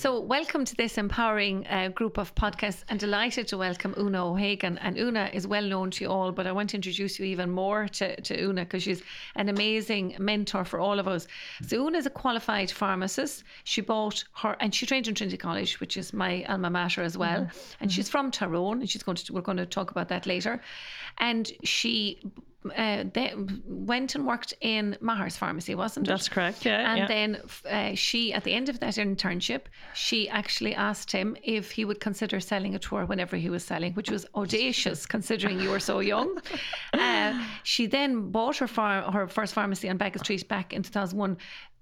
So, welcome to this empowering uh, group of podcasts and delighted to welcome Oonagh O'Hagan. And Oonagh is well known to you all, but I want to introduce you even more to, to Oonagh because she's an amazing mentor for all of us. So, Oonagh is a qualified pharmacist. She bought her, and she trained in Trinity College, which is my alma mater as well. Mm-hmm. And she's from Tyrone, and she's going to, we're going to talk about that later. And she uh, they went and worked in Meagher's pharmacy, wasn't it? That's correct. Yeah. And yeah. then uh, she, at the end of that internship, she actually asked him if he would consider selling a tour whenever he was selling, which was audacious considering you were so young. Uh, she then bought her far, her first pharmacy on Baggot Street back in 2001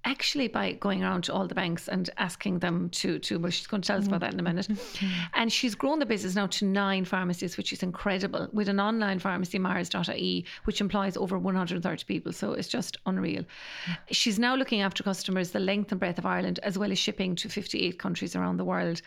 actually by going around to all the banks and asking them to to well she's going to tell us about that in a minute. Mm-hmm. and she's grown the business now to nine pharmacies which is incredible with an online pharmacy meaghers.ie which employs over 130 people. So it's just unreal. She's now looking after customers the length and breadth of Ireland as well as shipping to 58 countries around the world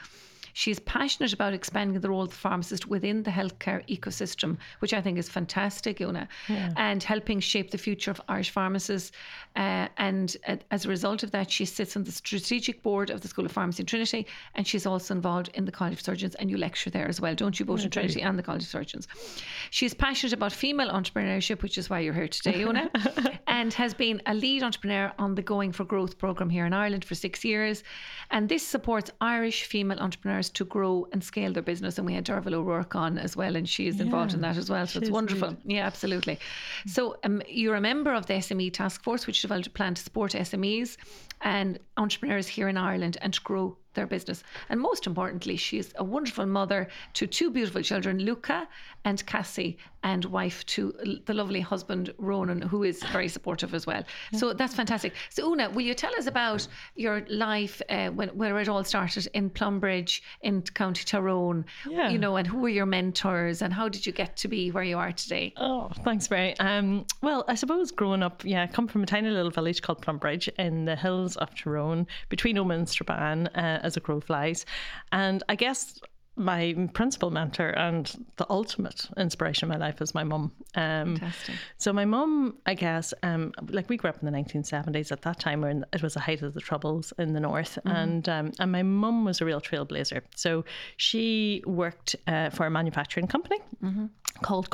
She's passionate about expanding the role of the pharmacist within the healthcare ecosystem, which I think is fantastic, Oonagh, yeah. and helping shape the future of Irish pharmacists. Uh, and uh, as a result of that, she sits on the strategic board of the School of Pharmacy in Trinity, and she's also involved in the College of Surgeons, and you lecture there as well, don't you, both in Trinity and the College of Surgeons? She's passionate about female entrepreneurship, which is why you're here today, Oonagh, and has been a lead entrepreneur on the Going for Growth program here in Ireland for six years. And this supports Irish female entrepreneurs to grow and scale their business. And we had Derval O'Rourke on as well, and she's yeah, involved in that as well. So it's wonderful. Good. Yeah, absolutely. So um, you're a member of the SME Task Force, which developed a plan to support SMEs and entrepreneurs here in Ireland and to grow their business. And most importantly, she is a wonderful mother to two beautiful children, Luca and Cassie, and wife to the lovely husband, Ronan, who is very supportive as well. So that's fantastic. So, Oonagh, will you tell us about your life uh, when, where it all started in Plumbridge in County Tyrone? Yeah. You know, and who were your mentors and how did you get to be where you are today? Oh, thanks, Mary. Um, well, I suppose growing up, yeah, I come from a tiny little village called Plumbridge in the hills of Tyrone between Omagh and Strabane. Uh, as a crow flies. And I guess my principal mentor and the ultimate inspiration in my life is my mum. Um, So my mum, I guess, um, like we grew up in the 1970s. At that time, when it was the height of the troubles in the north, mm-hmm. and um, and my mum was a real trailblazer. So she worked uh, for a manufacturing company. Mm-hmm. Called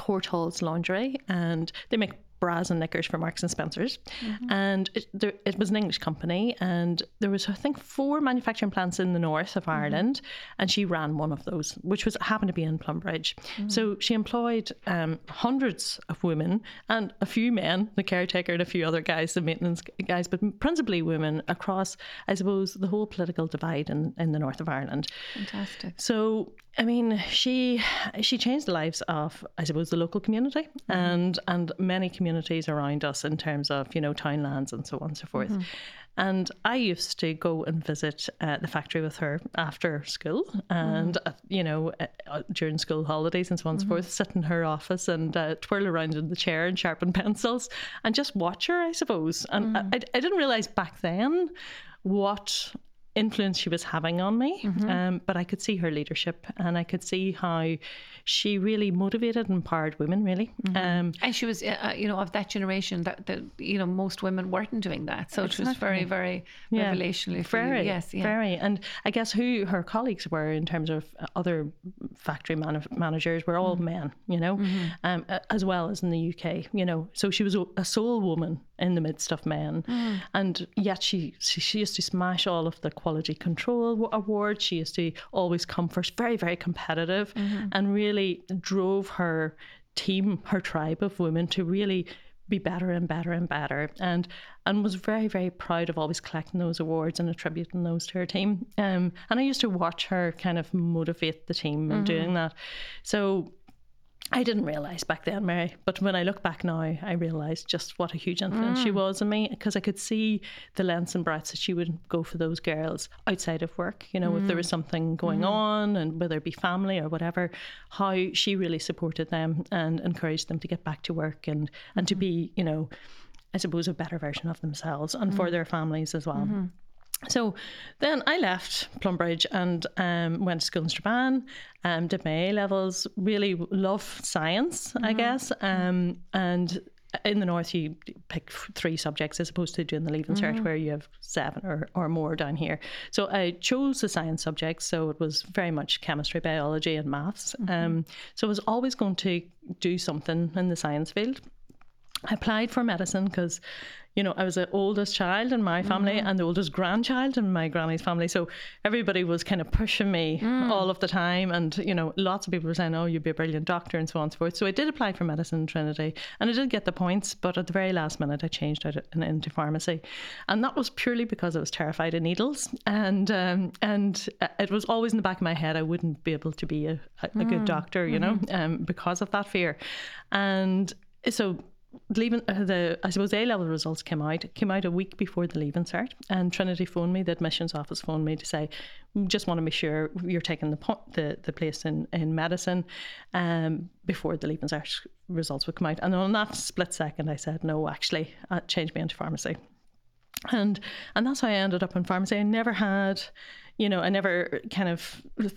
Laundry, and they make bras and knickers for Marks and Spencers, mm-hmm. and it, there, it, was an English company, and there was I think four manufacturing plants in the north of mm-hmm. Ireland, and she ran one of those, which was happened to be in Plumbridge. Mm-hmm. So she employed um, hundreds of women and a few men, the caretaker and a few other guys, the maintenance guys, but principally women across, I suppose, the whole political divide in, in the north of Ireland. Fantastic. So I mean, she she changed the lives of, I suppose, the local community mm-hmm. and and many communities around us in terms of you know townlands and so on and so forth. Mm-hmm. And I used to go and visit uh, the factory with her after school and, mm. uh, you know, uh, uh during school holidays and so on and mm-hmm. so forth, sit in her office and uh, twirl around in the chair and sharpen pencils and just watch her, I suppose. And mm. I, I didn't realize back then what influence she was having on me. Mm-hmm. Um, but I could see her leadership and I could see how she really motivated and empowered women, really. Mm-hmm. Um, and she was, uh, uh, you know, of that generation that, that, you know, most women weren't doing that. So exactly. it was very, very yeah. revelationally very, Yes, yeah. Very. And I guess who her colleagues were in terms of uh, other factory man- managers were all mm-hmm. men, you know, mm-hmm. um, as well as in the UK, you know. So she was a sole woman in the midst of men. Mm. And yet she, she, she used to smash all of the quality control awards. She used to always come first, very, very competitive, mm-hmm. and really drove her team, her tribe of women to really be better and better and better and and was very very proud of always collecting those awards and attributing those to her team um, and I used to watch her kind of motivate the team in mm-hmm. doing that so I didn't realize back then, Mary, but when I look back now, I realized just what a huge influence mm. she was on me because I could see the lengths and breadths that she would go for those girls outside of work. You know, mm. if there was mm. something going mm. on, and whether it be family or whatever, how she really supported them and encouraged them to get back to work and and mm-hmm. to be, you know, I suppose a better version of themselves and for mm. their families as well. Mm-hmm. So then I left Plumbridge and um, went to school in Strabane, um, did my A levels, really love science, mm-hmm. I guess, um, and in the north you pick three subjects as opposed to doing the leaving cert where you have seven or, or more down here. So i chose the science subjects so it was very much chemistry biology and maths um, so i was always going to do something in the science field. I applied for medicine because, you know, I was the oldest child in my family Mm-hmm. and the oldest grandchild in my granny's family. So everybody was kind of pushing me Mm. all of the time. And, you know, lots of people were saying, oh, you'd be a brilliant doctor and so on and so forth. So I did apply for medicine in Trinity and I did get the points. But at the very last minute, I changed out and into pharmacy. And that was purely because I was terrified of needles. And, um, and it was always in the back of my head, I wouldn't be able to be a, a, a good doctor, you know, um, because of that fear. And so leaving uh, the I suppose A level results came out came out a week before the leaving cert and Trinity phoned me the admissions office phoned me to say just want to be sure you're taking the the, the place in, in medicine um, before the leaving cert results would come out. And on that split second I said no actually uh, change me into pharmacy. And and that's how I ended up in pharmacy. I never had you know, I never kind of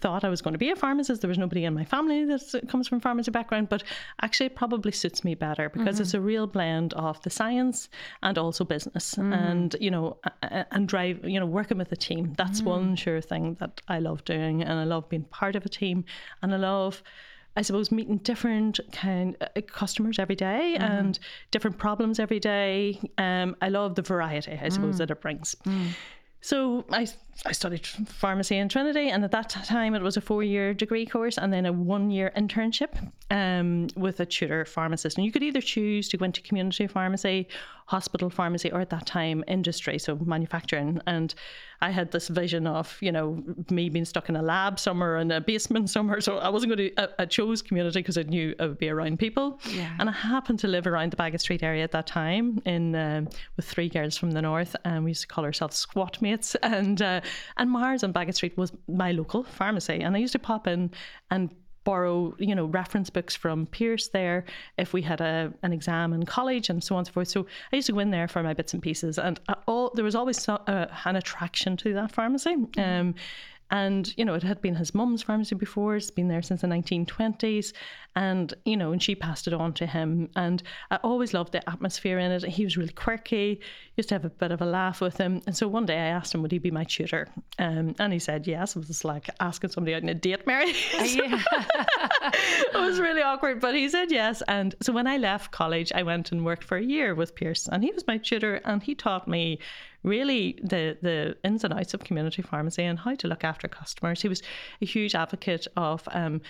thought I was going to be a pharmacist. There was nobody in my family that comes from pharmacy background, but actually it probably suits me better because Mm-hmm. it's a real blend of the science and also business and, you know, and drive, you know, working with a team. That's Mm. one sure thing that I love doing and I love being part of a team and I love I suppose meeting different kind uh, customers every day and different problems every day. Um, I love the variety, I suppose, that it brings. So I, I studied pharmacy in Trinity, and at that time it was a four-year degree course and then a one-year internship um, with a tutor pharmacist. And you could either choose to go into community pharmacy, hospital pharmacy, or at that time industry, so manufacturing. And I had this vision of you know me being stuck in a lab somewhere in a basement somewhere. So I wasn't going to. I, I chose community because I knew I would be around people. Yeah. And I happened to live around the Baggot Street area at that time in um, with three girls from the north, and we used to call ourselves squat mates. And uh, and Meaghers on Baggot Street was my local pharmacy, and I used to pop in and borrow you know reference books from Pierce there if we had a an exam in college and so on and so forth. So I used to go in there for my bits and pieces, and all there was always so, uh, an attraction to that pharmacy. Um, and you know it had been his mum's pharmacy before. It's been there since the 1920s and you know and she passed it on to him. And i always loved the atmosphere in it. He was really quirky. Used to have a bit of a laugh with him. And so one day i asked him would he be my tutor? Um, and he said yes. It was like asking somebody out on a date mary. Yeah. it was really awkward, but he said yes. And so when I left college, I went and worked for a year with Pierce, and he was my tutor, and he taught me really the the ins and outs of community pharmacy and how to look after customers. He was a huge advocate of. Um,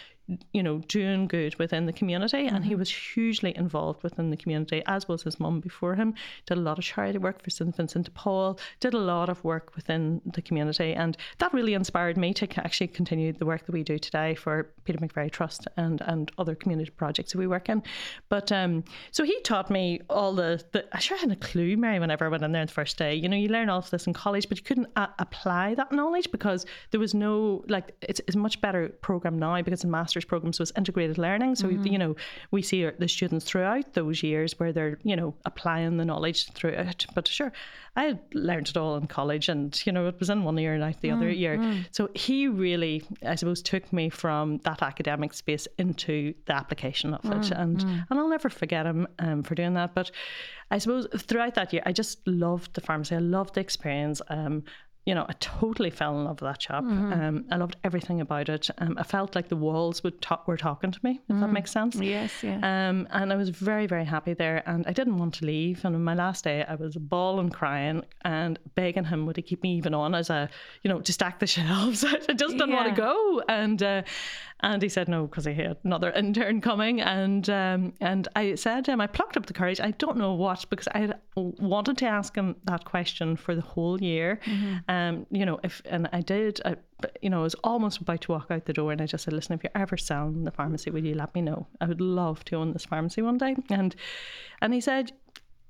you know, doing good within the community, and he was hugely involved within the community, as was his mum before him. Did a lot of charity work for St Vincent de Paul, did a lot of work within the community, and that really inspired me to actually continue the work that we do today for Peter McVerry Trust and and other community projects that we work in. But um, so he taught me all the, the I sure had a clue, Mary, whenever I went in there the first day. You know, you learn all of this in college, but you couldn't a- apply that knowledge because there was no like it's, it's a much better program now because the master's program so it's integrated learning. So mm-hmm. you know we see the students throughout those years where they're you know applying the knowledge through it. But sure, I had learned it all in college, and you know it was in one year and out the other mm, year. Mm. So he really, I suppose, took me from that academic space into the application of it, mm, and and I'll never forget him um, for doing that. But I suppose throughout that year, I just loved the pharmacy. I loved the experience. Um, you know, I totally fell in love with that shop. Um, I loved everything about it. Um, I felt like the walls would ta- were talking to me, if that makes sense. Yes, yeah. Um, and I was very, very happy there. And I didn't want to leave. And on my last day, I was bawling, crying, and begging him would he keep me even on as a, you know, to stack the shelves. I just didn't want to go. And uh, and he said no because he had another intern coming. And um, and I said to him, I plucked up the courage. I don't know what because I had wanted to ask him that question for the whole year. Um, you know, if and I did. I, you know, I was almost about to walk out the door, and I just said, "Listen, if you're ever selling the pharmacy, will you let me know? I would love to own this pharmacy one day." And and he said,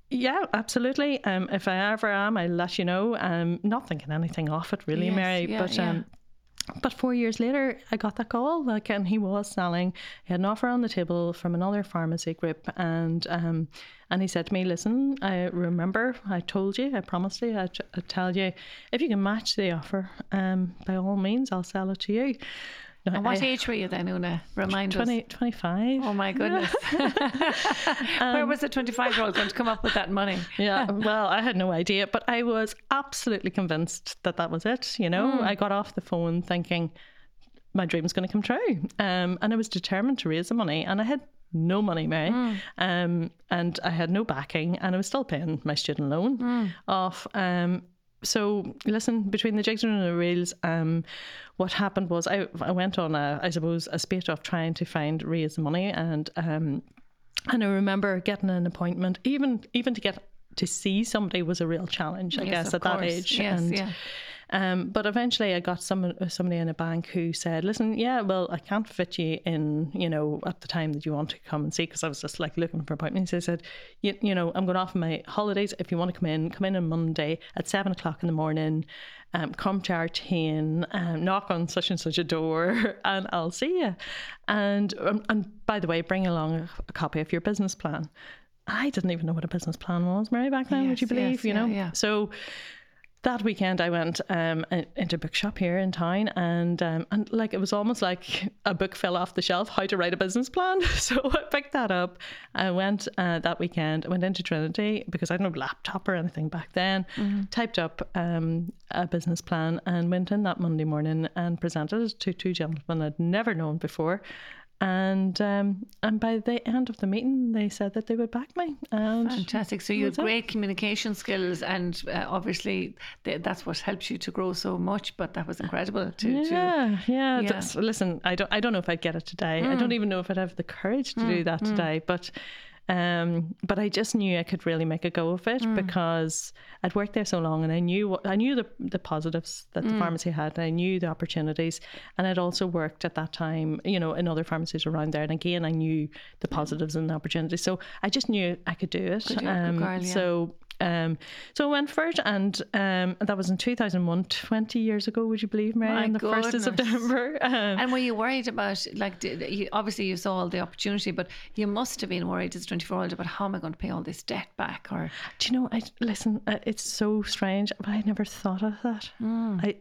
"Yeah, absolutely. Um, if I ever am, I'll let you know." Um, not thinking anything off it, really, Yes, Mary. yeah, but yeah. um, but four years later, I got that call. Like, and he was selling. He had an offer on the table from another pharmacy group, and um, and he said to me, "Listen, I remember I told you, I promised you, I'd, I'd tell you if you can match the offer, um, by all means, I'll sell it to you." And what I- age were you then, Oonagh? Remind us. 20, 25. Oh my goodness. Where was the 25 year old going to come up with that money? yeah, well, I had no idea, but I was absolutely convinced that that was it. You know, I got off the phone thinking my dream's going to come true, um, and I was determined to raise the money, and I had no money, Mary, um, and I had no backing, and I was still paying my student loan off. Um, so listen, between the jigs and the reels, um, what happened was I, I went on a, I suppose, a spate of trying to find raise money, and um, and I remember getting an appointment, even even to get to see somebody was a real challenge, I Yes, guess, at that age. Yes, and, yeah. Um, but eventually, I got some somebody in a bank who said, "Listen, yeah, well, I can't fit you in, you know, at the time that you want to come and see." Because I was just like looking for appointments. They said, you, "You know, I'm going off on my holidays. If you want to come in, come in on Monday at seven o'clock in the morning." Um, come to our team, um, knock on such and such a door, and I'll see you. And um, and by the way, bring along a, copy of your business plan. I didn't even know what a business plan was, Mary, back then. would you Yes, yes, believe? you yeah, know, yeah. so that weekend I went um, into a bookshop here in town and um, and like it was almost like a book fell off the shelf how to write a business plan. So I picked that up. I went uh, that weekend I went into Trinity because I had no laptop or anything back then typed up um, a business plan and went in that Monday morning and presented it to two gentlemen I'd never known before and um, and by the end of the meeting they said that they would back me and Fantastic. So you had it. great communication skills, and uh, obviously th- that's what helped you to grow so much. But that was incredible to, to Yeah, yeah. Yeah. that's- listen, I don't, I don't know if I'd get it today. I don't even know if I'd have the courage to do that today. But, um, but I just knew I could really make a go of it because I'd worked there so long, and I knew what I knew the the positives that the pharmacy had. And I knew the opportunities, and I'd also worked at that time, you know, in other pharmacies around there. And again, I knew the positives and the opportunities. So I just knew I could do it. do it, good um, girl, yeah. So um, so I went for it, and um, that was in 2001, 20 years ago, would you believe, Mary? My on the 1st of. September. Um, And were you worried about like you, obviously you saw all the opportunity, but you must have been worried as a twenty four year old about how am I going to pay all this debt back? Or do you know, I listen, uh, it's so strange, but I never thought of that. Hmm. I,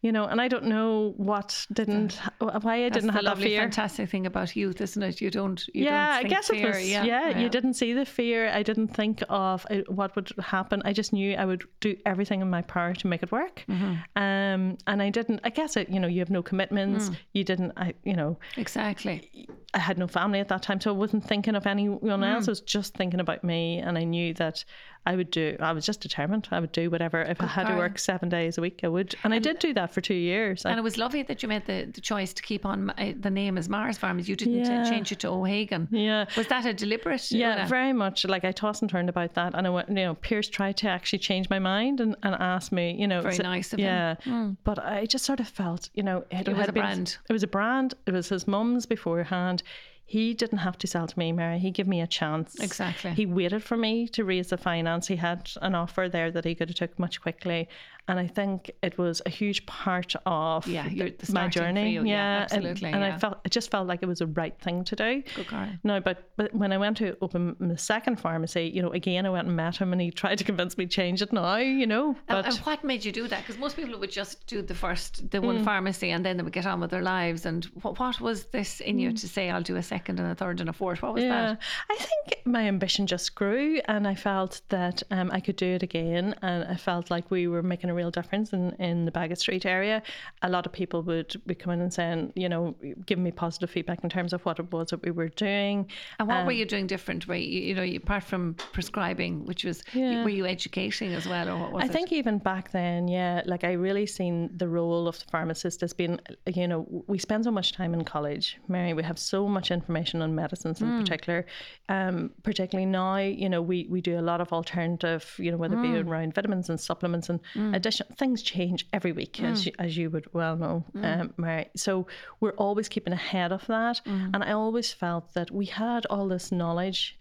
you know, and I don't know what didn't, why I that's didn't have that lovely, fear. fantastic thing about youth, isn't it? You don't. You yeah, don't I guess fear. it was. Yeah, Yeah, you didn't see the fear. I didn't think of uh, what would happen. I just knew I would do everything in my power to make it work. Mm-hmm. Um, and I didn't. I guess it. You know, you have no commitments. Mm. You didn't. I. You know, Exactly. I had no family at that time, so I wasn't thinking of anyone else. Mm. I was just thinking about me, and I knew that I would do. I was just determined. I would do whatever. If I had to work seven days a week, I would. And I did do that for two years. I- And it was lovely that you made the, the choice to keep on uh, the name as Meaghers Farms. You didn't uh, Yeah. change it to O'Hagan. yeah. Was that a deliberate? Yeah, very much. Like I tossed and turned about that, and I went. You know, Pierce tried to actually change my mind and, and ask me. You know, Very so- nice of him. yeah. But I just sort of felt, you know, it, It was a been- brand. It was a brand. It was his mum's beforehand. He didn't have to sell to me, Mary. He gave me a chance. Exactly. He waited for me to raise the finance. He had an offer there that he could have took much quickly, and I think it was a huge part of Yeah, the- the my journey. you. Yeah, and- absolutely, And, yeah. I felt it just felt like it was the right thing to do. Good girl. No, but but when I went to open the second pharmacy, you know, again I went and met him, and he tried to convince me to change it now. You know, but and what made you do that? Because most people would just do the first, the Mm. one pharmacy, and then they would get on with their lives. And what, what was this in Mm. you to say, I'll do a second and a third and a fourth? What was yeah, that? I think my ambition just grew, and I felt that um, I could do it again, and I felt like we were making a real difference in in the Baggot Street area. A lot of people would be coming and saying, you know, giving me positive feedback in terms of what it was that we were doing. And what were Um, you doing different? Were you, you know, you, apart from prescribing, which was, Yeah. were you educating as well, or what was I it? think even back then, yeah, like I really seen the role of the pharmacist as being, you know, we spend so much time in college, Mary. We have so much information on medicines in particular. Um, particularly now, you know, we we do a lot of alternative, you know, whether it be around vitamins and supplements and things change every week, mm. as you, as you would well know, mm. um, Mary. So we're always keeping ahead of that, mm. and I always felt that we had all this knowledge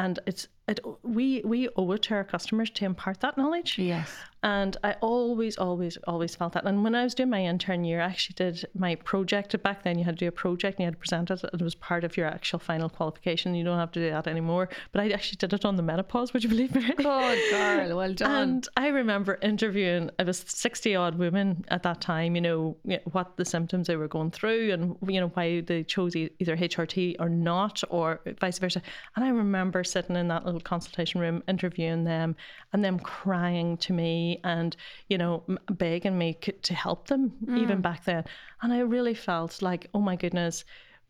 and it's it, we we owe it to our customers to impart that knowledge. Yes. And I always, always, always felt that. And when I was doing my intern year, I actually did my project. Back then, you had to do a project and you had to present it. It was part of your actual final qualification. You don't have to do that anymore. But I actually did it on the menopause. Would you believe me? Good girl. Well done. And I remember interviewing, it was 60 odd women at that time, you know, what the symptoms they were going through and, you know, why they chose either HRT or not, or vice versa. And I remember sitting in that little consultation room interviewing them and them crying to me and you know begging me to help them mm. even back then and i really felt like oh my goodness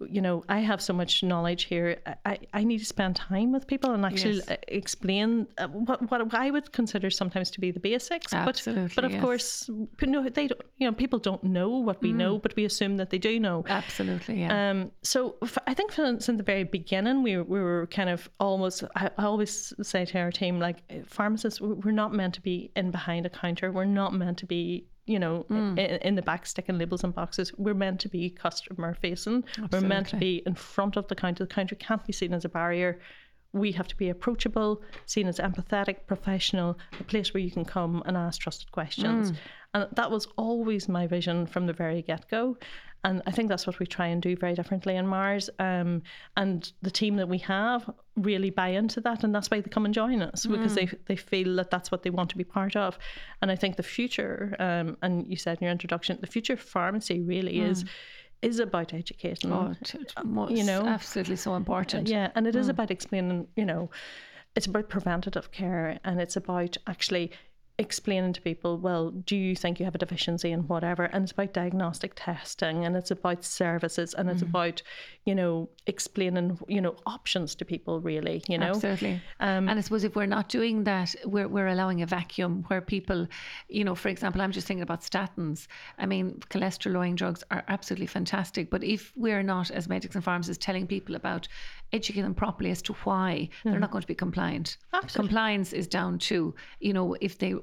you know, I have so much knowledge here. I, I need to spend time with people and actually yes. Uh, explain uh, what, what I would consider sometimes to be the basics. Absolutely, but but of yes. course, no, they don't, you know, people don't know what we mm. know, but we assume that they do know. Absolutely, yeah. Um, so I think from since the very beginning, we, we were kind of almost, I, I always say to our team, like pharmacists, we're not meant to be in behind a counter. We're not meant to be you know, mm. in, in, the back sticking labels and boxes. We're meant to be customer facing. We're meant to be in front of the counter. The counter can't be seen as a barrier. We have to be approachable, seen as empathetic, professional, a place where you can come and ask trusted questions. Mm. And that was always my vision from the very get go. And I think that's what we try and do very differently in Meaghers. Um, and the team that we have really buy into that. And that's why they come and join us mm. because they, they feel that that's what they want to be part of. And I think the future, um, and you said in your introduction, the future of pharmacy really mm. is is about educating. Oh, you know, absolutely so important. Yeah, and it mm. is about explaining. You know, it's about preventative care, and it's about actually explaining to people, well, do you think you have a deficiency in whatever? And it's about diagnostic testing and it's about services and it's mm. about, you know, explaining, you know, options to people really, you know. Absolutely. Um, and I suppose if we're not doing that, we're, we're allowing a vacuum where people, you know, for example, I'm just thinking about statins. I mean, cholesterol lowering drugs are absolutely fantastic. But if we're not, as medics and pharmacists, telling people about educate them properly as to why mm. they're not going to be compliant. Absolutely. Compliance is down to, you know, if they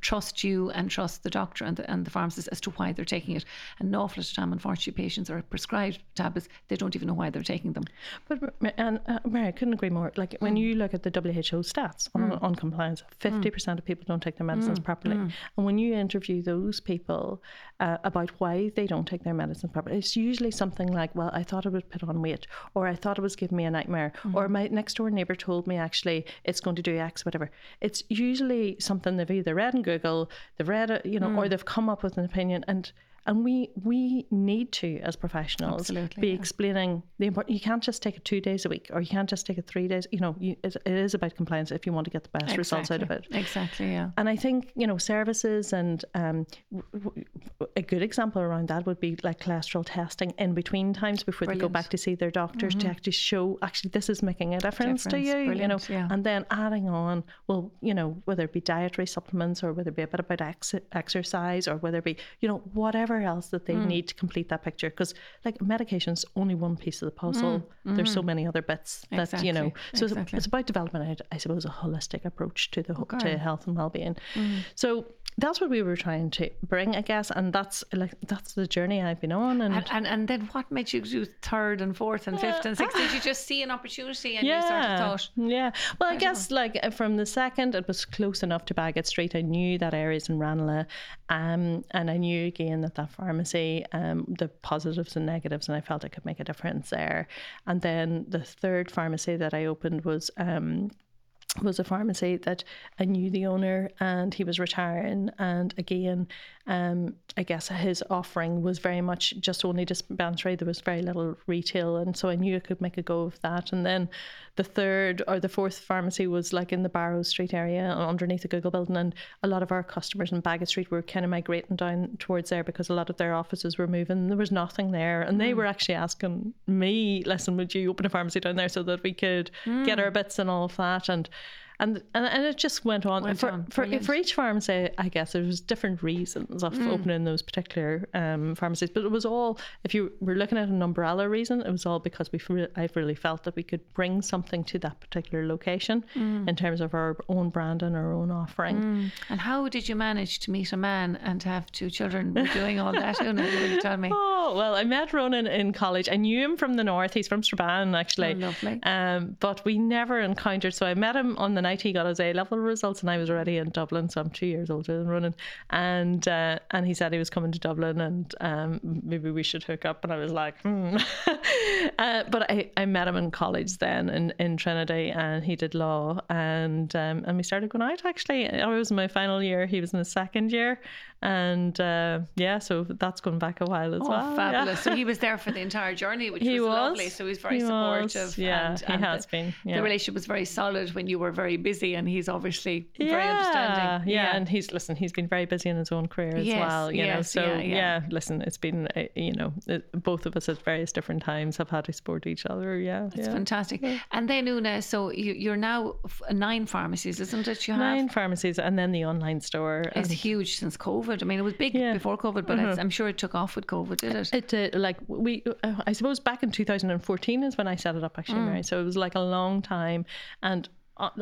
trust you and trust the doctor and the, and the pharmacist as to why they're taking it. And an awful lot of time, unfortunately, patients are prescribed tablets, they don't even know why they're taking them. But, and uh, Mary, I couldn't agree more. Like when mm. you look at the WHO stats on, mm. on compliance, 50% mm. of people don't take their medicines mm. properly. Mm. And when you interview those people uh, about why they don't take their medicines properly, it's usually something like, well, I thought it would put on weight, or I thought it was giving me a nightmare, or my next door neighbour told me actually it's going to do X, whatever. It's usually something they've either read in Google, they've read it, you know, mm. or they've come up with an opinion and and we we need to as professionals Absolutely, be yeah. explaining the important you can't just take it two days a week or you can't just take it three days you know you, it, it is about compliance if you want to get the best exactly. results out of it exactly yeah and I think you know services and um, a good example around that would be like cholesterol testing in between times before Brilliant. they go back to see their doctors mm-hmm. to actually show actually this is making a difference, difference. to you Brilliant, you know yeah. and then adding on well you know whether it be dietary supplements or whether it be a bit about ex- exercise or whether it be you know whatever else that they mm. need to complete that picture because like medication's only one piece of the puzzle. Mm. There's so mm-hmm. many other bits that exactly. you know. So exactly. it's, it's, about developing, I suppose, a holistic approach to the okay. to health and well-being. Mm. So that's what we were trying to bring, I guess, and that's like that's the journey I've been on. And and, and, and then what made you do third and fourth and fifth and sixth? Did you just see an opportunity and yeah, you of thought? Yeah. Well, I guess like uh, from the second, it was close enough to Baggot Street. I knew that areas in Ranelagh, um, and I knew again that that pharmacy, um, the positives and negatives, and I felt I could make a difference there. And then the third pharmacy that I opened was. Um, was a pharmacy that I knew the owner and he was retiring. And again, um, I guess his offering was very much just only dispensary. There was very little retail. And so I knew I could make a go of that. And then the third or the fourth pharmacy was like in the Barrow Street area underneath the Google building. And a lot of our customers in Baggot Street were kind of migrating down towards there because a lot of their offices were moving. There was nothing there. And mm. they were actually asking me, listen, would you open a pharmacy down there so that we could mm. get our bits and all of that? And and and, and it just went on Went for on. for, for each pharmacy. I guess there was different reasons of Mm. opening those particular um, pharmacies, but it was all if you were looking at an umbrella reason, it was all because we re- I've really felt that we could bring something to that particular location Mm. in terms of our own brand and our own offering. And how did you manage to meet a man and to have two children doing all that? Will you tell me? Oh well, I met Ronan in college. I knew him from the north. He's from Strabane, actually. Oh, lovely. Um, but we never encountered. So I met him on the he got his A level results, and I was already in Dublin. So I'm two years older than Ronan. And uh, and he said he was coming to Dublin, and um, maybe we should hook up. And I was like, hmm. uh, but I, I met him in college then in, in Trinity, and he did law, and um, and we started going out. Actually, I was in my final year. He was in his second year, and uh, yeah, so that's gone back a while as Oh, well. yeah. fabulous! So he was there for the entire journey, which He was, was. lovely. So he was very He was, supportive. yeah, and, he and has the, been, yeah. The relationship was very solid when you were very busy, and he's obviously very understanding. Yeah, yeah, and he's listen. He's been very busy in his own career as Yes, well. You know, so yeah, yeah, yeah. Listen, it's been uh, you know it, both of us at various different times have had to support each other. Yeah, It's yeah. fantastic. And then Oonagh, so you, you're now nine pharmacies, isn't it? You have. Nine pharmacies and then the online store. is huge since COVID. I mean, it was big Yeah. before COVID, but it's, I'm sure it took off with COVID, did it? It did like we. Uh, I suppose back in 2014 is when I set it up actually, Mary. So it was like a long time, and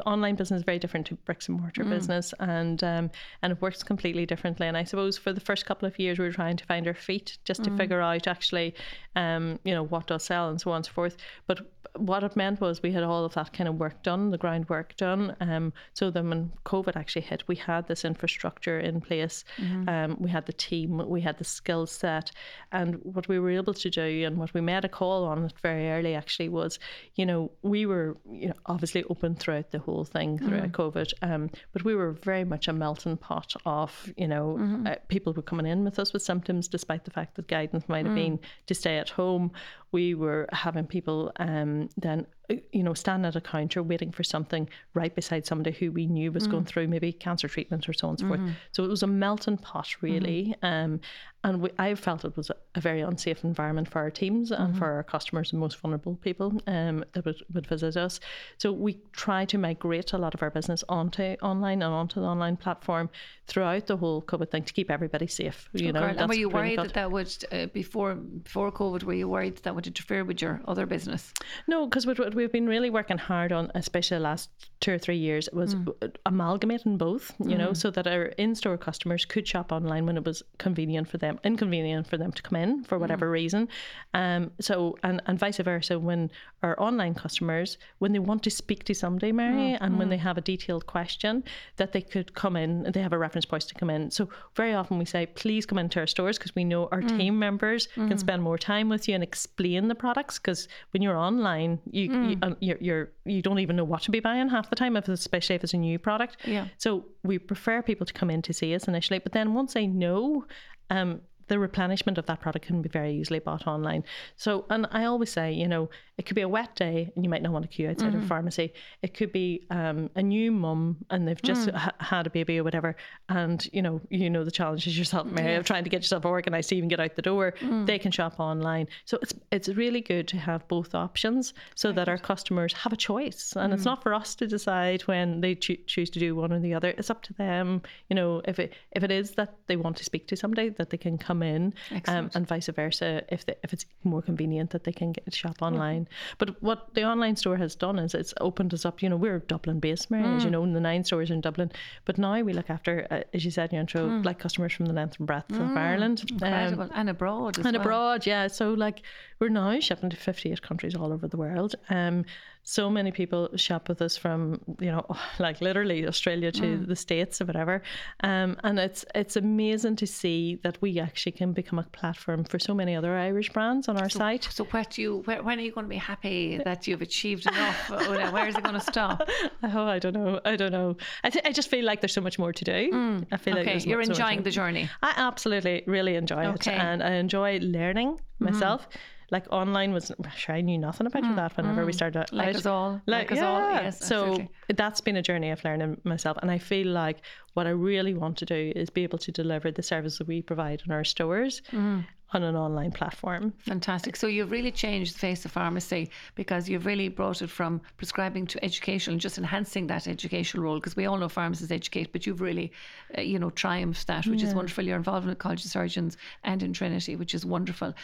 online business is very different to bricks and mortar business, and um, and it works completely differently. And I suppose for the first couple of years we were trying to find our feet just to figure out actually, um, you know, what does sell and so on and so forth. But what it meant was we had all of that kind of work done, the groundwork done. Um, so then when COVID actually hit, we had this infrastructure in place. Um, we had the team, we had the skill set, and what we were able to do, and what we made a call on very early actually was, you know, we were, you know, obviously open throughout the whole thing throughout COVID, um, but we were very much a melting pot of, you know, uh, people were coming in with us with symptoms, despite the fact that guidance might have been to stay at home. We were having people um, then, you know, standing at a counter waiting for something right beside somebody who we knew was going through maybe cancer treatment or so on and so forth. So it was a melting pot, really. Um, and we, I felt it was a, a very unsafe environment for our teams and for our customers and most vulnerable people um, that would, would visit us. So we try to migrate a lot of our business onto online and onto the online platform throughout the whole COVID thing to keep everybody safe. You know, and were you worried that that would uh, before before COVID? Were you worried that, that would interfere with your other business? No, because what, what we've been really working hard on, especially the last two or three years, was mm. amalgamating both, you know, mm. so that our in store customers could shop online when it was convenient for them, inconvenient for them to come in for mm. whatever reason. Um, so, and, and vice versa, when our online customers, when they want to speak to somebody, Mary, and when they have a detailed question, that they could come in, they have a reference point to come in. So, very often we say, please come into our stores because we know our team members can spend more time with you and explain the products because when you're online, you, you uh, you're, you're you don't even know what to be buying half the time, if it's, especially if it's a new product. Yeah. So we prefer people to come in to see us initially, but then once they know, um, the replenishment of that product can be very easily bought online. So, and I always say, you know, it could be a wet day and you might not want to queue outside Mm-hmm. a pharmacy. It could be um, a new mum and they've just Mm. ha- had a baby or whatever, and you know, you know the challenges yourself, Mary, of trying to get yourself organised to even get out the door. Mm. They can shop online. So it's it's really good to have both options so that our customers have a choice, and Mm. it's not for us to decide when they choo- choose to do one or the other. It's up to them. You know, if it if it is that they want to speak to somebody, that they can come in, um, and vice versa. If they, if it's more convenient, that they can get shop online. But what the online store has done is it's opened us up. You know, we're Dublin based, Mary, as you know, and the nine stores in Dublin. But now we look after, uh, as you said in your intro, like customers from the length and breadth of Ireland. Um, and abroad and well. abroad, yeah. So like we're now shipping to 58 countries all over the world. Um, so many people shop with us from you know like literally Australia to mm. the states or whatever. Um, and it's it's amazing to see that we actually can become a platform for so many other Irish brands on our site. So what do you? Where, when are you going to be happy that you've achieved enough? Oh, Oonagh? Where is it going to stop? Oh, I don't know. I don't know. I, th- I just feel like there's so much more to do. Mm. I feel like Okay, there's you're so enjoying more- the journey. I absolutely really enjoy Okay. it, and I enjoy learning mm. myself. Like online was, sure, I knew nothing about hmm, that whenever we hmm. started. Like out. us all, like us all, yes, so absolutely. that's been a journey of learning myself, and I feel like what I really want to do is be able to deliver the service that we provide in our stores hmm. on an online platform. Fantastic. So you've really changed the face of pharmacy because you've really brought it from prescribing to educational and just enhancing that educational role because we all know pharmacists educate, but you've really, uh, you know, triumphed that, which yeah. is wonderful. You're involved with College of Surgeons and in Trinity, which is wonderful.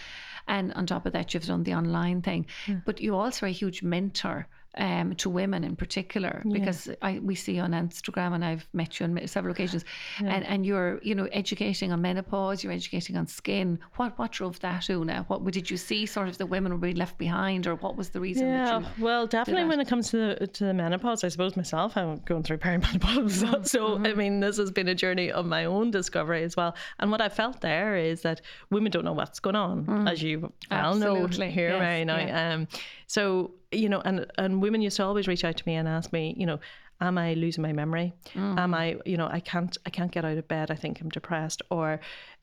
And on top of that, you've done the online thing. But you also are a huge mentor um, to women in particular because. I, we see on Instagram and I've met you on several occasions yeah. and, and you're you know educating on menopause you're educating on skin what what drove that Oonagh what did you see sort of the women were being left behind or what was the reason yeah well definitely when it comes to the, to the menopause I suppose myself I'm going through perimenopause mm-hmm. so mm-hmm. I mean this has been a journey of my own discovery as well and what I felt there is that women don't know what's going on mm. as you well know here yes, right now yeah. um, so you know, and and women used to always reach out to me and ask me, you know, am I losing my memory? Mm. Am I, you know, I can't I can't get out of bed. I think I'm depressed, or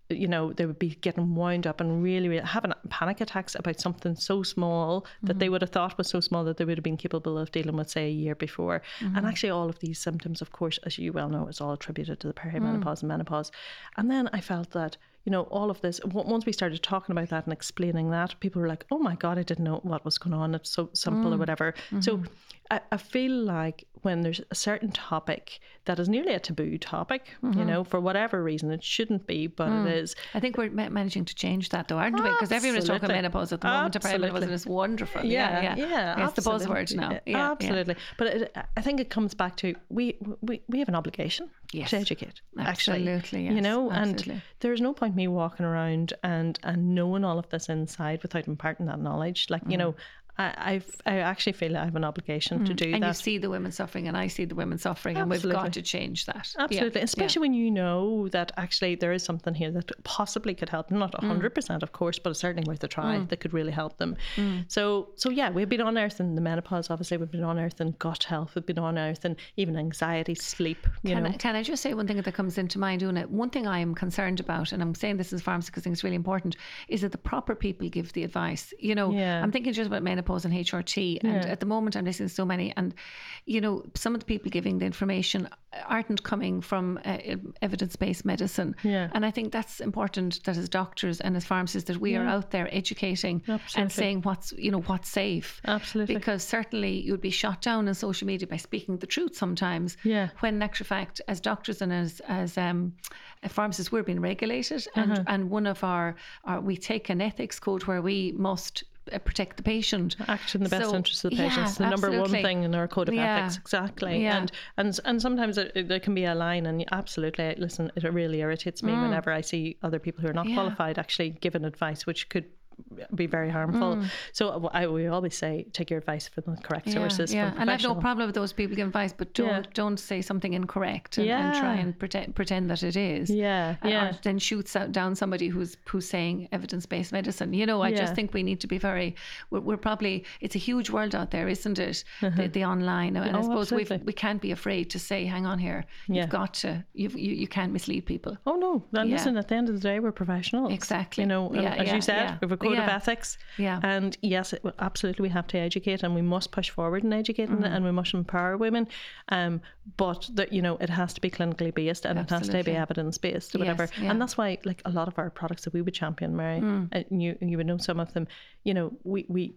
you know, they would be getting wound up and really, really having panic attacks about something so small that mm-hmm. they would have thought was so small that they would have been capable of dealing with, say, a year before. Mm-hmm. And actually, all of these symptoms, of course, as you well know, is all attributed to the perimenopause mm. and menopause. And then I felt that you know, all of this. Once we started talking about that and explaining that, people were like, "Oh my god, I didn't know what was going on. It's so simple mm. or whatever." Mm-hmm. So I, I, feel like when there's a certain topic that is nearly a taboo topic, mm-hmm. you know, for whatever reason, it shouldn't be, but mm. it is. I think we're managing to change that, though, aren't we? Because everyone is talking menopause at the moment. Absolutely. and it's wonderful. Yeah, yeah, yeah. yeah it's the buzzword now. Yeah, absolutely. But it, I think it comes back to we we, we have an obligation yes. to educate. Actually, absolutely. Yes. You know, absolutely. and there's no point me walking around and and knowing all of this inside without imparting that knowledge. Like mm. you know, I, I actually feel I have an obligation mm. to do and that. And you see the women suffering, and I see the women suffering, Absolutely. and we've got to change that. Absolutely, yeah. especially yeah. when you know that actually there is something here that possibly could help them. Not mm. hundred mm. percent, of course, but it's certainly worth a try mm. that could really help them. Mm. So, so yeah, we've been unearthing the menopause. Obviously, we've been unearthing gut health. We've been unearthing even anxiety, sleep. You can, know. I, can I just say one thing that comes into mind, Oonagh? One thing I am concerned about, and I'm saying this as a pharmacist because I think it's really important, is that the proper people give the advice. You know, yeah. I'm thinking just about menopause and HRT and yeah. at the moment, I'm listening to so many. And, you know, some of the people giving the information aren't coming from uh, evidence based medicine. Yeah. And I think that's important that as doctors and as pharmacists that we yeah. are out there educating Absolutely. and saying what's, you know, what's safe. Absolutely. Because certainly you'd be shot down on social media by speaking the truth sometimes. Yeah. When in actual fact, as doctors and as, as um, pharmacists, we're being regulated. And, uh-huh. and one of our, our, we take an ethics code where we must protect the patient. Act in the best so, interest of the patient. Yeah, it's the absolutely. number one thing in our code of yeah. ethics. Exactly. Yeah. And and and sometimes it, there can be a line, and absolutely, listen, it really irritates me mm. whenever I see other people who are not qualified actually giving advice which could be very harmful. Mm. So I we always say take your advice from the correct yeah, sources. Yeah, and I have no problem with those people giving advice, but don't yeah. don't say something incorrect and, yeah. and, try and pretend pretend that it is. Yeah, and, yeah. then shoots out down somebody who's who's saying evidence based medicine. You know, I yeah. just think we need to be very. We're, we're, probably it's a huge world out there, isn't it? Uh-huh. The, the, online, and oh, I suppose we we can't be afraid to say, hang on here, you've got to you've, you you can't mislead people. Oh no, and listen, at the end of the day, we're professionals. Exactly. You know, as you said, we code of ethics. Yeah. And yes, it, absolutely, we have to educate and we must push forward in educating mm-hmm. and we must empower women. Um, but that you know, it has to be clinically based and absolutely. it has to be evidence based or whatever. Yes, yeah. And that's why, like a lot of our products that we would champion, Mary, mm. and you you would know some of them. You know, we we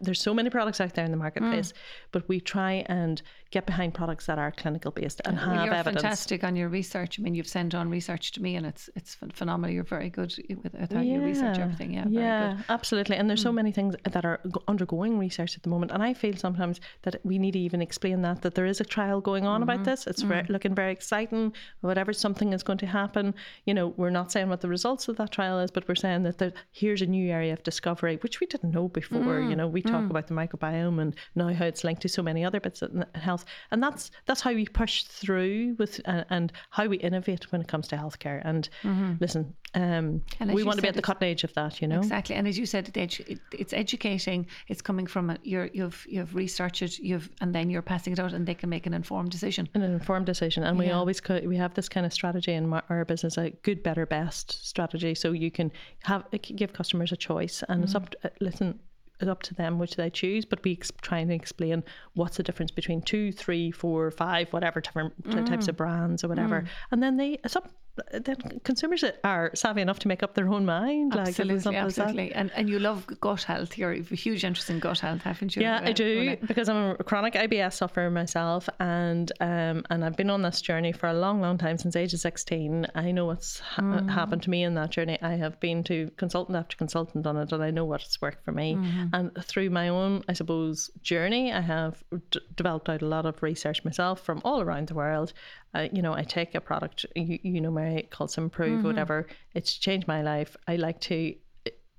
there's so many products out there in the marketplace, mm. but we try and get behind products that are clinical based and well, have you're evidence. fantastic on your research. I mean, you've sent on research to me, and it's it's phenomenal. You're very good with, how yeah. you research everything. Yeah, yeah, absolutely. And there's mm. so many things that are undergoing research at the moment, and I feel sometimes that we need to even explain that that there is a trial going on mm-hmm. about this. It's mm. looking very exciting. Whatever something is going to happen, you know, we're not saying what the results of that trial is, but we're saying that there, here's a new area of discovery which we didn't know before. Mm. You know, we talk mm. about the microbiome and now how it's linked to so many other bits of health, and that's that's how we push through with uh, and how we innovate when it comes to healthcare. And mm-hmm. listen, um, and we want to be at the cutting edge of that, you know. Exactly, and as you said, it's educating. It's coming from a, you're, you've you've researched it, you've and then you're passing it out, and they can make an informed decision. An informed decision, and yeah. we always we have this kind of strategy in our business, a good, better, best strategy. So you can have give customers a choice, and mm-hmm. it's up. To, uh, listen, up to them which they choose, but we ex- trying to explain what's the difference between two, three, four, five, whatever different mm. types of brands or whatever. Mm. And then they, up then consumers are savvy enough to make up their own mind. Like, absolutely, absolutely. And and you love gut health. You're, you have a huge interest in gut health, haven't you? Yeah, I do because I'm a chronic IBS sufferer myself, and um, and I've been on this journey for a long, long time since age of 16. I know what's ha- mm. happened to me in that journey. I have been to consultant after consultant on it, and I know what's worked for me. Mm-hmm. And through my own, I suppose, journey, I have d- developed out a lot of research myself from all around the world uh, you know, I take a product, you, you know, my called Improve, mm-hmm. whatever. It's changed my life. I like to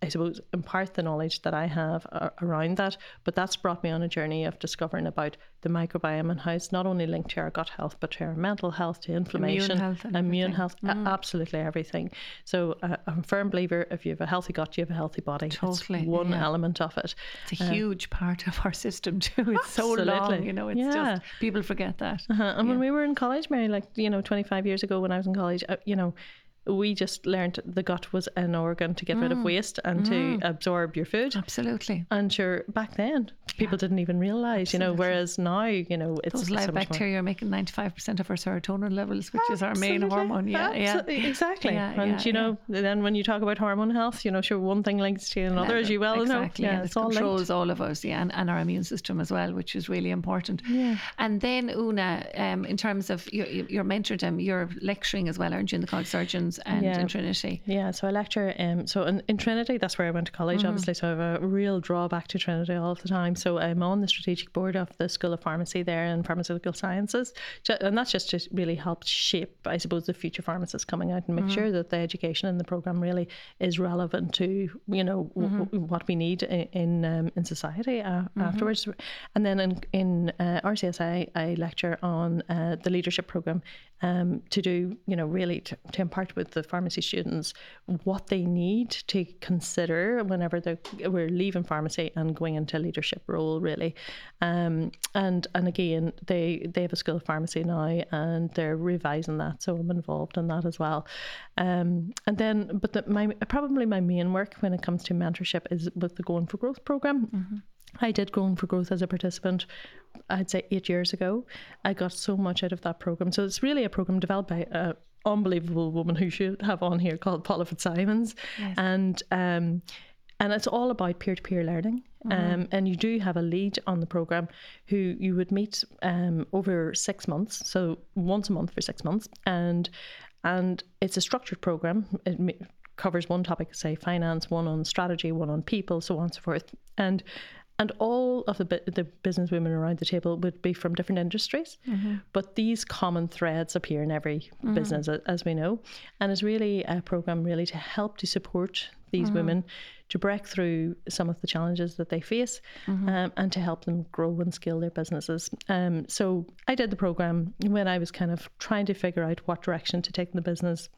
I suppose, impart the knowledge that I have around that. But that's brought me on a journey of discovering about the microbiome and how it's not only linked to our gut health, but to our mental health, to inflammation, immune health, immune health mm. absolutely everything. So uh, I'm a firm believer if you have a healthy gut, you have a healthy body. Totally. It's one yeah. element of it. It's a uh, huge part of our system too. It's absolutely. so long, you know, it's yeah. just, people forget that. Uh-huh. And yeah. when we were in college, Mary, like, you know, 25 years ago when I was in college, uh, you know, we just learned the gut was an organ to get mm. rid of mm. waste and mm. to absorb your food. Absolutely. And sure, back then people yeah. didn't even realize, Absolutely. you know, whereas now, you know, it's those live bacteria are making ninety five percent of our serotonin levels, which Absolutely. is our main hormone. Yeah, Absolutely. yeah, exactly. Yeah, and yeah, you know, then when you talk about hormone health, you know, sure, one thing links to another, as you well exactly, know. Yeah, it all controls linked. all of us, yeah, and, and our immune system as well, which is really important. Yeah. And then Oonagh, um, in terms of your your mentordom, you're lecturing as well, aren't you, in the College Surgeons and in Trinity? Yeah, so I lecture. Um, so in, in Trinity, that's where I went to college, mm-hmm. obviously. So I have a real drawback to Trinity all of the time. So I'm on the strategic board of the School of Pharmacy there and Pharmaceutical Sciences, and that's just to really help shape, I suppose, the future pharmacists coming out and make mm-hmm. sure that the education in the program really is relevant to you know mm-hmm. w- what we need in in, um, in society uh, mm-hmm. afterwards. And then in in uh, RCSI, I lecture on uh, the leadership program um, to do, you know, really to, to impart with the pharmacy students what they need to consider whenever they we're leaving pharmacy and going into a leadership role, really. Um, and and again, they they have a school of pharmacy now, and they're revising that, so I'm involved in that as well. Um, and then, but the, my probably my main work when it comes to mentorship is with the Going for Growth program. Mm-hmm. I did Going for Growth as a participant, I'd say eight years ago. I got so much out of that program. So it's really a program developed by an unbelievable woman who should have on here called Paula Fitzsimons. Yes. And um, and it's all about peer to peer learning. Mm-hmm. Um, and you do have a lead on the program who you would meet um, over six months, so once a month for six months, and and it's a structured program. It covers one topic, say finance, one on strategy, one on people, so on and so forth. And and all of the the business women around the table would be from different industries, mm-hmm. but these common threads appear in every mm-hmm. business, as we know, and it's really a program really to help to support these mm-hmm. women to break through some of the challenges that they face mm-hmm. um, and to help them grow and scale their businesses. Um, so I did the program when I was kind of trying to figure out what direction to take in the business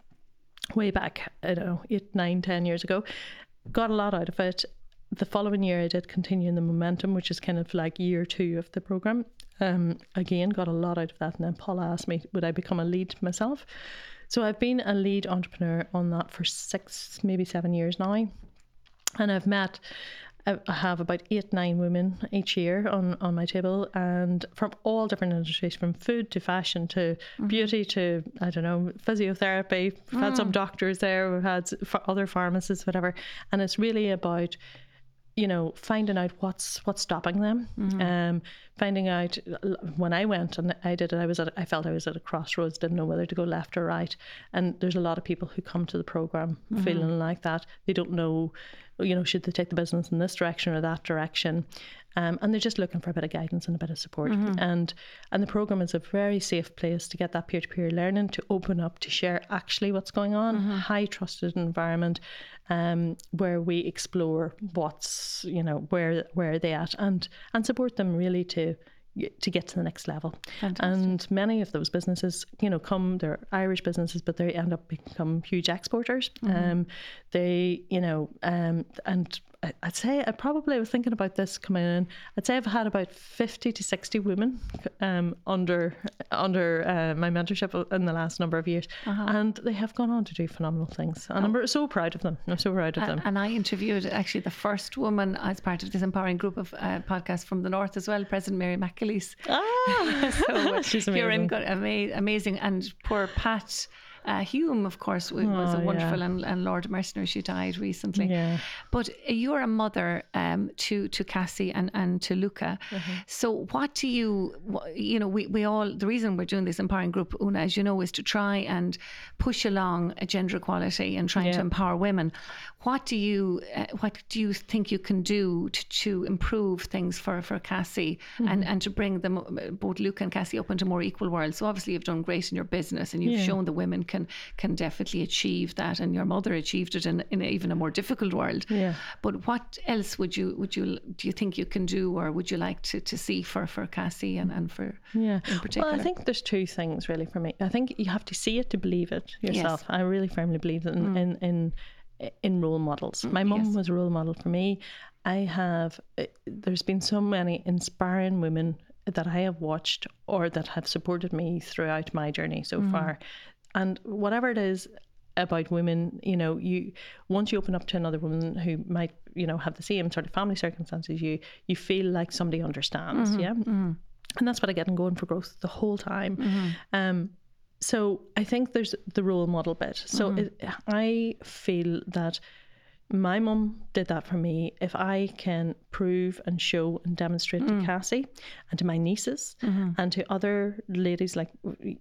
way back, I don't know, eight, nine, ten years ago. Got a lot out of it the following year, I did continue in the momentum, which is kind of like year two of the program. Um, again, got a lot out of that. And then Paula asked me, would I become a lead myself? So I've been a lead entrepreneur on that for six, maybe seven years now. And I've met, I have about eight, nine women each year on, on my table, and from all different industries, from food to fashion to mm-hmm. beauty to, I don't know, physiotherapy. We've mm. had some doctors there, we've had other pharmacists, whatever. And it's really about you know, finding out what's what's stopping them. Mm-hmm. Um, finding out when I went and I did it, I was at, I felt I was at a crossroads, didn't know whether to go left or right. And there's a lot of people who come to the program mm-hmm. feeling like that. They don't know, you know, should they take the business in this direction or that direction. Um, and they're just looking for a bit of guidance and a bit of support. Mm-hmm. And and the program is a very safe place to get that peer to peer learning, to open up, to share actually what's going on. Mm-hmm. High trusted environment, um, where we explore what's you know where where are they at and and support them really to to get to the next level. Fantastic. And many of those businesses, you know, come they're Irish businesses, but they end up become huge exporters. Mm-hmm. Um, they, you know, um, and I'd say I probably was thinking about this coming in. I'd say I've had about fifty to sixty women um, under under uh, my mentorship in the last number of years, uh-huh. and they have gone on to do phenomenal things. And oh. I'm so proud of them. I'm so proud of them. And I interviewed actually the first woman as part of this empowering group of uh, podcasts from the north as well, President Mary McAleese. Ah, so, she's amazing. You're in good, ama- amazing, and poor Pat Uh, Hume, of course, w- was a Oh, wonderful yeah. and, and Lord Mercenary. She died recently. Yeah. But you're a mother um, to to Cassie and, and to Luca. Mm-hmm. So what do you, you know, we, we all, the reason we're doing this empowering group, Oonagh, as you know, is to try and push along a gender equality and trying to empower women. What do you, uh, what do you think you can do to, to improve things for, for Cassie and, Mm-hmm. and to bring them, uh, both Luke and Cassie up into more equal worlds? So obviously you've done great in your business and you've Yeah. shown the women can, can definitely achieve that and your mother achieved it in, in even a more difficult world. Yeah. But what else would you would you do you think you can do or would you like to, to see for, for Cassie and, and for Yeah. in particular? Well, I think there's two things really for me. I think you have to see it to believe it yourself. I really firmly believe in in in, in role models. Mm, my mum yes. was a role model for me. I have. uh, There's been so many inspiring women that I have watched or that have supported me throughout my journey so mm. far, and whatever it is about women, you know, you once you open up to another woman who might, you know, have the same sort of family circumstances, you you feel like somebody understands, mm-hmm, yeah. Mm-hmm. And that's what I get in going for growth the whole time. Mm-hmm. Um, so I think there's the role model bit. So mm-hmm. it, I feel that my mum did that for me. If I can prove and show and demonstrate to Cassie and to my nieces and to other ladies, like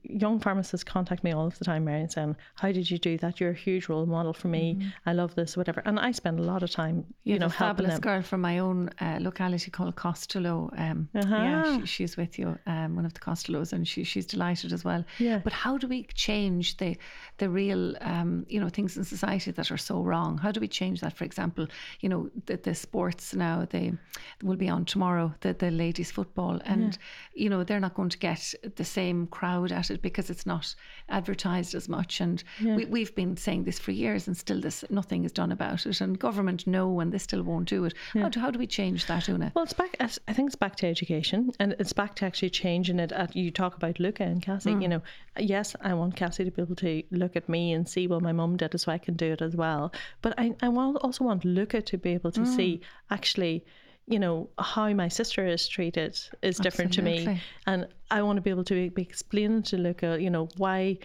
young pharmacists contact me all of the time, Mary, and saying, How did you do that? You're a huge role model for me. I love this, whatever. And I spend a lot of time, you, you know, helping fabulous them. girl from my own uh, locality called Costello. Um, Yeah, Uh-huh. she, she's with you, um, one of the Costellos, and she, she's delighted as well. Yeah. But how do we change the the real, um, you know, things in society that are so wrong? How do we change that? For example, you know, the, the sports now they will be on tomorrow, the the ladies football, and you know they're not going to get the same crowd at it because it's not advertised as much. And we, we've been saying this for years, and still this nothing is done about it. And government know, and they still won't do it. How do how do we change that, Oonagh? Well, it's back. I think it's back to education, and it's back to actually changing it. At you talk about Luca and Cassie. Mm. You know, yes, I want Cassie to be able to look at me and see, well, my mum did it, so I can do it as well. But I, I want, also want Luca to be able to see actually. You know how my sister is treated is different to me, and I want to be able to be explaining to Luca, you know, why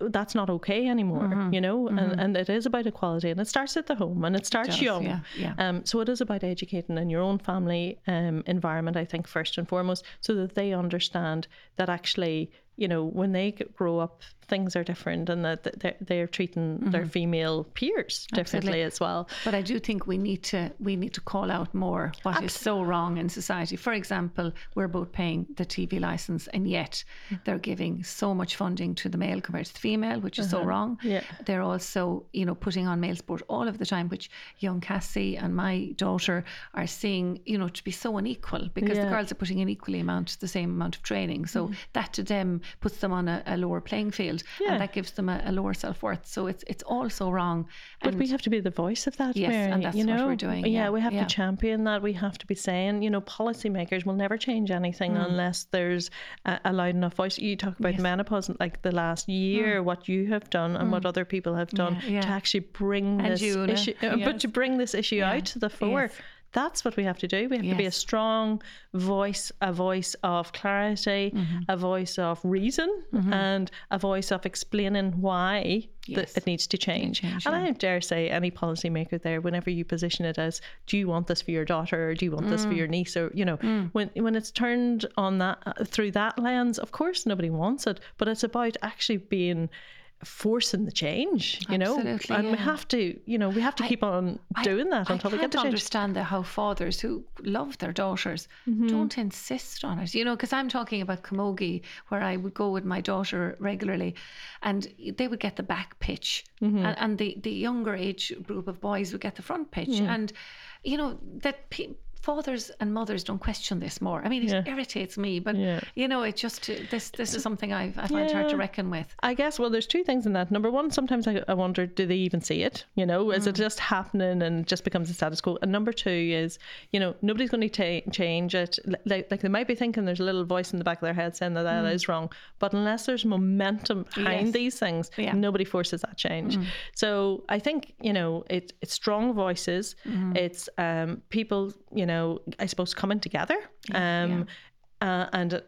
that's not okay anymore. Mm-hmm. You know, and and it is about equality, and it starts at the home, and it starts does, young. yeah, yeah. Um, so it is about educating in your own family um, environment, I think, first and foremost, so that they understand that actually, you know, when they grow up, things are different and that they're, they're treating their mm-hmm. female peers differently Absolutely. as well. But I do think we need to we need to call out more what is so wrong in society. For example, we're both paying the TV license, and yet mm. they're giving so much funding to the male compared to the female, which is so uh-huh. wrong. Yeah. They're also, you know, putting on male sport all of the time, which young Cassie and my daughter are seeing, you know, to be so unequal because the girls are putting in equally amount the same amount of training. So mm-hmm. that to them puts them on a, a lower playing field, Yeah. and that gives them a, a lower self worth. So it's it's all so wrong. But And we have to be the voice of that, Yes, Mary, and that's you what know? we're doing, Yeah, yeah, we have yeah. to champion that. We have to be saying, you know, policymakers will never change anything Mm. unless there's a, a loud enough voice. You talk about menopause, like the last year, what you have done and what other people have done Mm. To actually bring And this you, issue, uh, yes. but to bring this issue out to the fore. yes. That's what we have to do. We have to be a strong voice, a voice of clarity, Mm-hmm. a voice of reason, and a voice of explaining why Yes. that it needs to change. change, and yeah. I dare say any policymaker there, whenever you position it as, do you want this for your daughter or do you want this for Mm. your niece or you know, when when it's turned on that uh, through that lens, of course nobody wants it, but it's about actually being forcing the change, you know, Absolutely, and we have to, you know, we have to keep on doing that until I we get the change. understand the, how fathers who love their daughters Mm-hmm. don't insist on it. You know, because I'm talking about Camogie, where I would go with my daughter regularly, and they would get the back pitch, Mm-hmm. and, and the the younger age group of boys would get the front pitch, and you know that. Pe- Fathers and mothers don't question this more. I mean, it Yeah. irritates me, but Yeah. you know, it just this this is something I've I find hard to reckon with. I guess, well, there's two things in that. Number one, sometimes I, I wonder, do they even see it? You know, is it Mm. just happening and it just becomes a status quo? And number two is, you know, nobody's going to ta- change it. Like, like they might be thinking there's a little voice in the back of their head saying that that is wrong. But unless there's momentum behind Mm. Yes. these things, Yeah. Mm. nobody forces that change. So I think, you know, it, it's strong voices. Mm-hmm. It's um, people, you know, I suppose coming together. Um, uh, and uh,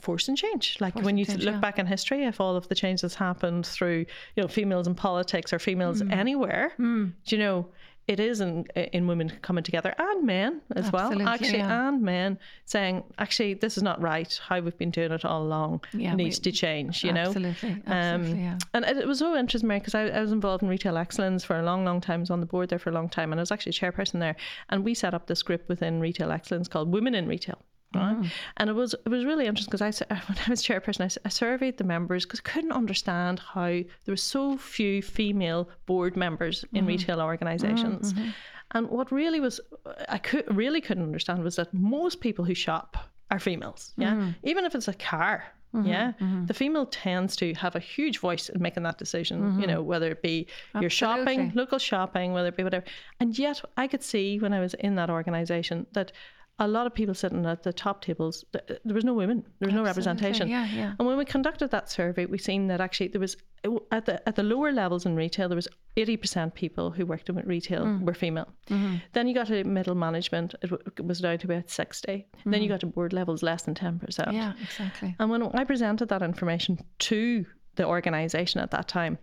forcing change. Like when you change, look yeah. back in history, if all of the change that's happened through, you know, females in politics or females Mm. anywhere, do you know, it is in, in women coming together and men as well, actually, yeah. and men saying, actually, this is not right. How we've been doing it all along Yeah, needs we- to change, you know? Absolutely, um, absolutely, yeah. And it, it was so interesting, Mary, because I, I was involved in retail excellence for a long, long time. I was on the board there for a long time, and I was actually chairperson there. And we set up this group within retail excellence called Women in Retail. Right? Mm. And it was it was really interesting because I when I was chairperson, I, I surveyed the members because I couldn't understand how there were so few female board members in mm-hmm. retail organizations. Mm-hmm. And what really was uh, I could really couldn't understand was that most people who shop are females. Yeah, mm-hmm. even if it's a car. Yeah, the female tends to have a huge voice in making that decision. You know, whether it be your shopping, local shopping, whether it be whatever. And yet, I could see when I was in that organization that a lot of people sitting at the top tables, there was no women, there was no representation. yeah, yeah. And when we conducted that survey, we seen that actually there was at the at the lower levels in retail, there was eighty percent people who worked in retail Mm. were female. Mm-hmm. Then you got to middle management, it, w- it was down to about sixty. Then you got to board levels, less than ten percent. Mm. Yeah, exactly. And when I presented that information to the organisation at that time,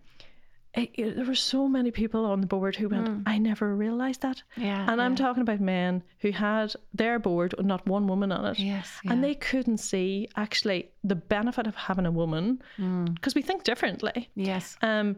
it, there were so many people on the board who went, I never realised that. Mm. Yeah, And I'm talking about men who had their board, with not one woman on it. Yes, And they couldn't see actually the benefit of having a woman Mm. because we think differently. Yes. Um,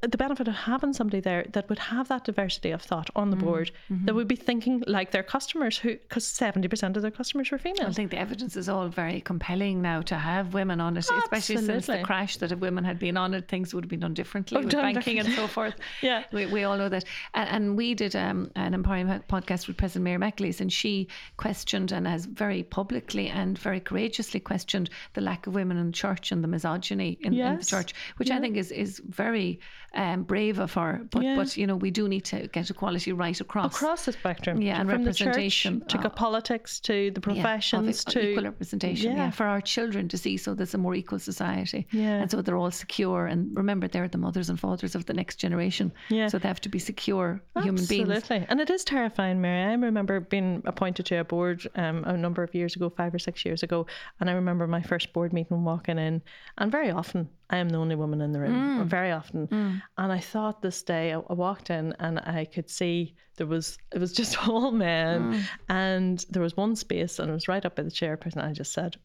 the benefit of having somebody there that would have that diversity of thought on the board Mm-hmm. that would be thinking like their customers who because 70% of their customers were female I think the evidence is all very compelling now to have women on it, especially since the crash that if women had been on it, things would have been done differently with done banking and so forth. Yeah. we, we all know that. And, and we did um, an empowering podcast with President Mary McAleese, and she questioned and has very publicly and very courageously questioned the lack of women in church and the misogyny in, in the church, which I think is is very um, brave of her. But Yeah. but you know we do need to get equality right across. across the spectrum. Yeah, and from the church representation, to uh, politics to the Yeah, of professions e- to equal representation yeah. Yeah. for our children to see so there's a more equal society Yeah. and so they're all secure and remember they're the mothers and fathers of the next generation Yeah. so they have to be secure human beings Absolutely. And it is terrifying, Mary. I remember being appointed to a board um, a number of years ago, five or six years ago. And I remember my first board meeting walking in, and very often I am the only woman in the room, Mm. very often. And I thought this day, I, walked in and I could see there was, it was just all men. Mm. And there was one space, and it was right up by the chairperson. I just said,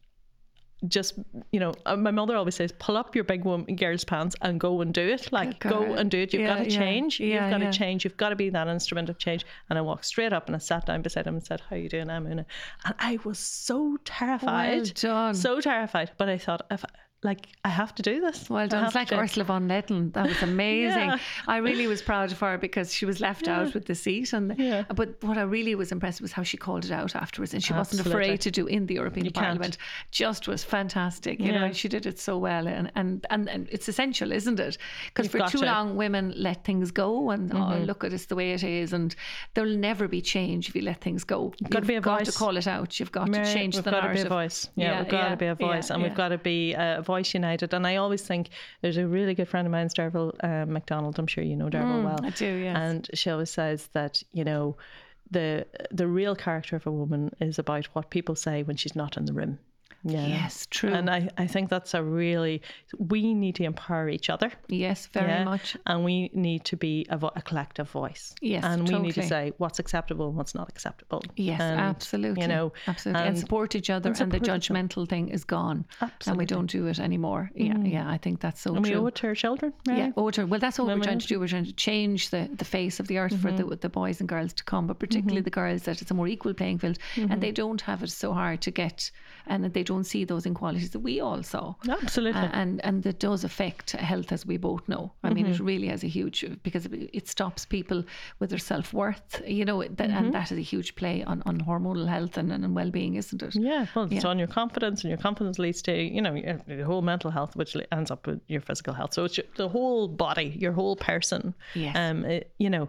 just you know, uh, my mother always says, pull up your big woman girl's pants and go and do it. Like Go and do it. You've Yeah, got to yeah. change. Yeah, You've got to change. You've got to be that instrument of change. And I walked straight up and I sat down beside him and said, "How you doing, I'm Oonagh?" And I was so terrified, Well done. so terrified. But I thought, if like I have to do this. Well done. It's like to. Ursula von der Leyen. That was amazing. Yeah. I really was proud of her because she was left out with the seat. And Yeah. but what I really was impressed with was how she called it out afterwards, and she wasn't afraid to do in the European You can't. Parliament. Just was fantastic. You know, and she did it so well, and and and, and it's essential, isn't it? Because for too to. Mm-hmm. long, women let things go, and oh, look at it's the way it is, and there'll never be change if you let things go. You've got to be a got to call it out. You've got Mary, to change the. we've the got narrative. to be a voice. Yeah, Yeah, we've got yeah, to be a voice, yeah, and yeah. we've got to be a voice united. And I always think there's a really good friend of mine, Derval uh, McDonald. I'm sure you know Derval well. Mm, I do, yes. And she always says that you know the the real character of a woman is about what people say when she's not in the room. Yeah. Yes, true. And I, I think that's a really, we need to empower each other. yes, very yeah, much. And we need to be a, vo- a collective voice. Yes, And we need to say what's acceptable and what's not acceptable. Yes, And, absolutely. You know, absolutely, and, and- support each other, and, and the judgmental thing is gone, Absolutely. and we don't do it anymore. Yeah, mm. yeah, I think that's so and we true. owe it to our children. yeah, right? owe to- well, that's what we're trying to do. We're trying to change the, the face of the earth for mm-hmm. the, the boys and girls to come, but particularly mm-hmm. the girls that it's a more equal playing field, and they mm-hmm. don't have it so hard to get, and they don't see those inequalities that we all saw. Absolutely. And and that does affect health, as we both know. I mean, it really has a huge because it stops people with their self worth. You know, that, and that is a huge play on, on hormonal health and, and well being, isn't it? Yeah, well, it's Yeah. on your confidence, and your confidence leads to you know your, your whole mental health, which ends up with your physical health. So it's your, the whole body, your whole person. Yes. Um, it- you know,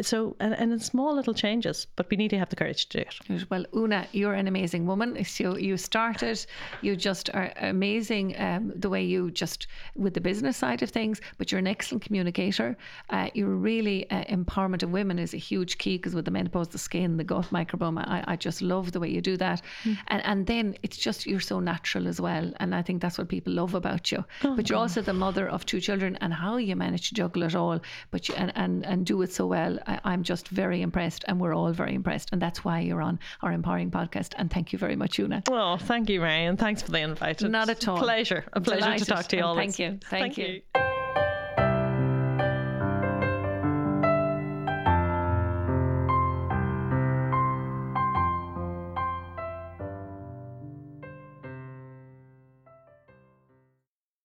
so, and, and in small little changes, but we need to have the courage to do it. Well, Oonagh, you're an amazing woman. So you started, you just are amazing um, the way you just, with the business side of things, but you're an excellent communicator. Uh, you're really, uh, empowerment of women is a huge key because with the menopause, the skin, the gut microbiome, I, I just love the way you do that. Mm. And, and then it's just, you're so natural as well. And I think that's what people love about you. Oh, but you're also the mother of two children and how you manage to juggle it all, but you, and, and, and do it so well. I, am just very impressed, and we're all very impressed. And that's why you're on our Empowering podcast. And thank you very much, Oonagh. Well, thank you, Marion. Thanks for the invite. Not at all. Pleasure. A pleasure Delighted. to talk to you all. Thank you. Thank, thank you. you.